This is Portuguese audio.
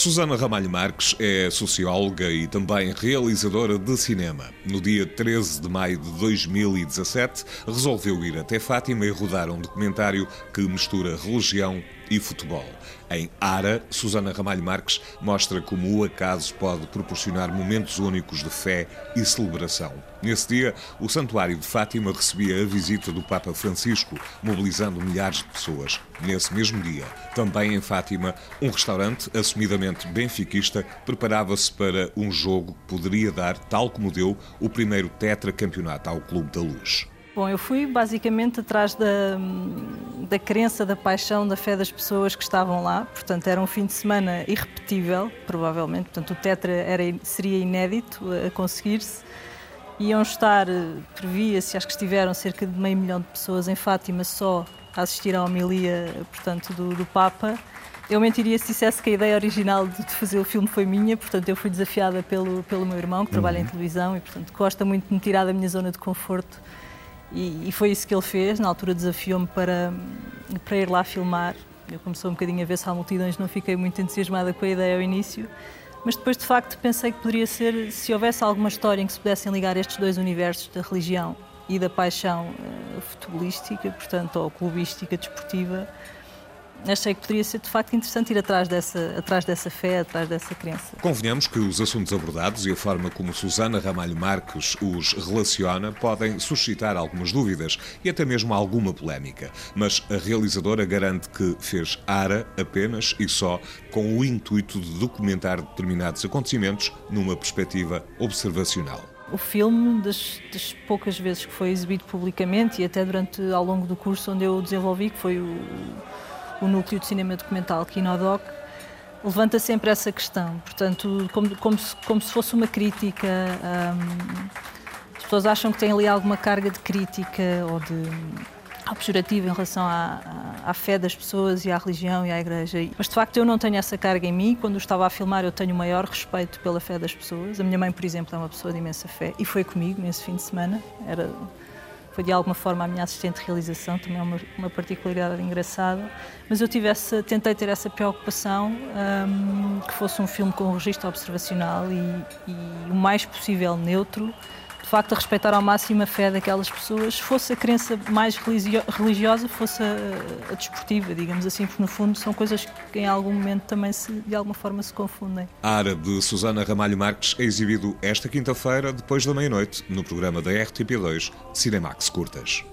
Susana Ramalho Marques é socióloga e também realizadora de cinema. No dia 13 de maio de 2017, resolveu ir até Fátima e rodar um documentário que mistura religião e futebol. Em Ara, Susana Ramalho Marques mostra como o acaso pode proporcionar momentos únicos de fé e celebração. Nesse dia, o Santuário de Fátima recebia a visita do Papa Francisco, mobilizando milhares de pessoas. Nesse mesmo dia, também em Fátima, um restaurante assumidamente benfiquista preparava-se para um jogo que poderia dar, tal como deu, o primeiro tetracampeonato ao Clube da Luz. Bom, eu fui basicamente atrás da, da crença, da paixão, da fé das pessoas que estavam lá. Portanto, era um fim de semana irrepetível, provavelmente. Portanto, o Tetra era, seria inédito a conseguir-se. Iam estar, previa-se, acho que estiveram cerca de meio milhão de pessoas em Fátima só a assistir à homilia, portanto, do, do Papa. Eu mentiria se dissesse que a ideia original de fazer o filme foi minha, portanto, eu fui desafiada pelo, pelo meu irmão, que trabalha em uhum. televisão e, portanto, gosta muito de me tirar da minha zona de conforto e, e, foi isso que ele fez. Na altura desafiou-me para, para ir lá filmar. Eu comecei um bocadinho a ver se há multidões, não fiquei muito entusiasmada com a ideia ao início. Mas depois, de facto, pensei que poderia ser, se houvesse alguma história em que se pudessem ligar estes dois universos, da religião e da paixão uh, futebolística, portanto, ou clubística, desportiva, achei que poderia ser de facto interessante ir atrás dessa, atrás dessa fé, atrás dessa crença. Convenhamos que os assuntos abordados e a forma como Susana Ramalho Marques os relaciona podem suscitar algumas dúvidas e até mesmo alguma polémica, mas a realizadora garante que fez ARA apenas e só com o intuito de documentar determinados acontecimentos numa perspectiva observacional o filme, das, das, poucas vezes que foi exibido publicamente e até durante ao longo do curso onde eu o desenvolvi, que foi o, o núcleo de cinema documental Kinodoc, levanta sempre essa questão. Portanto, como, como, se, como se fosse uma crítica. Um, as pessoas acham que tem ali alguma carga de crítica ou de pejorativa em relação à, à, fé das pessoas e à religião e à igreja. Mas de facto eu não tenho essa carga em mim. Quando estava a filmar, eu tenho o maior respeito pela fé das pessoas. A minha mãe, por exemplo, é uma pessoa de imensa fé e foi comigo nesse fim de semana. Era foi de alguma forma a minha assistente de realização, também é uma, uma particularidade engraçada. Mas eu tivesse, tentei ter essa preocupação um, que fosse um filme com um registro observacional e, e o mais possível neutro facto, a respeitar ao máximo a fé daquelas pessoas, fosse a crença mais religiosa, fosse a, a, desportiva, digamos assim, porque no fundo são coisas que em algum momento também se, de alguma forma se confundem. A Ara de Susana Ramalho Marques é exibido esta quinta-feira, depois da meia-noite, no programa da RTP2 Cinemax Curtas.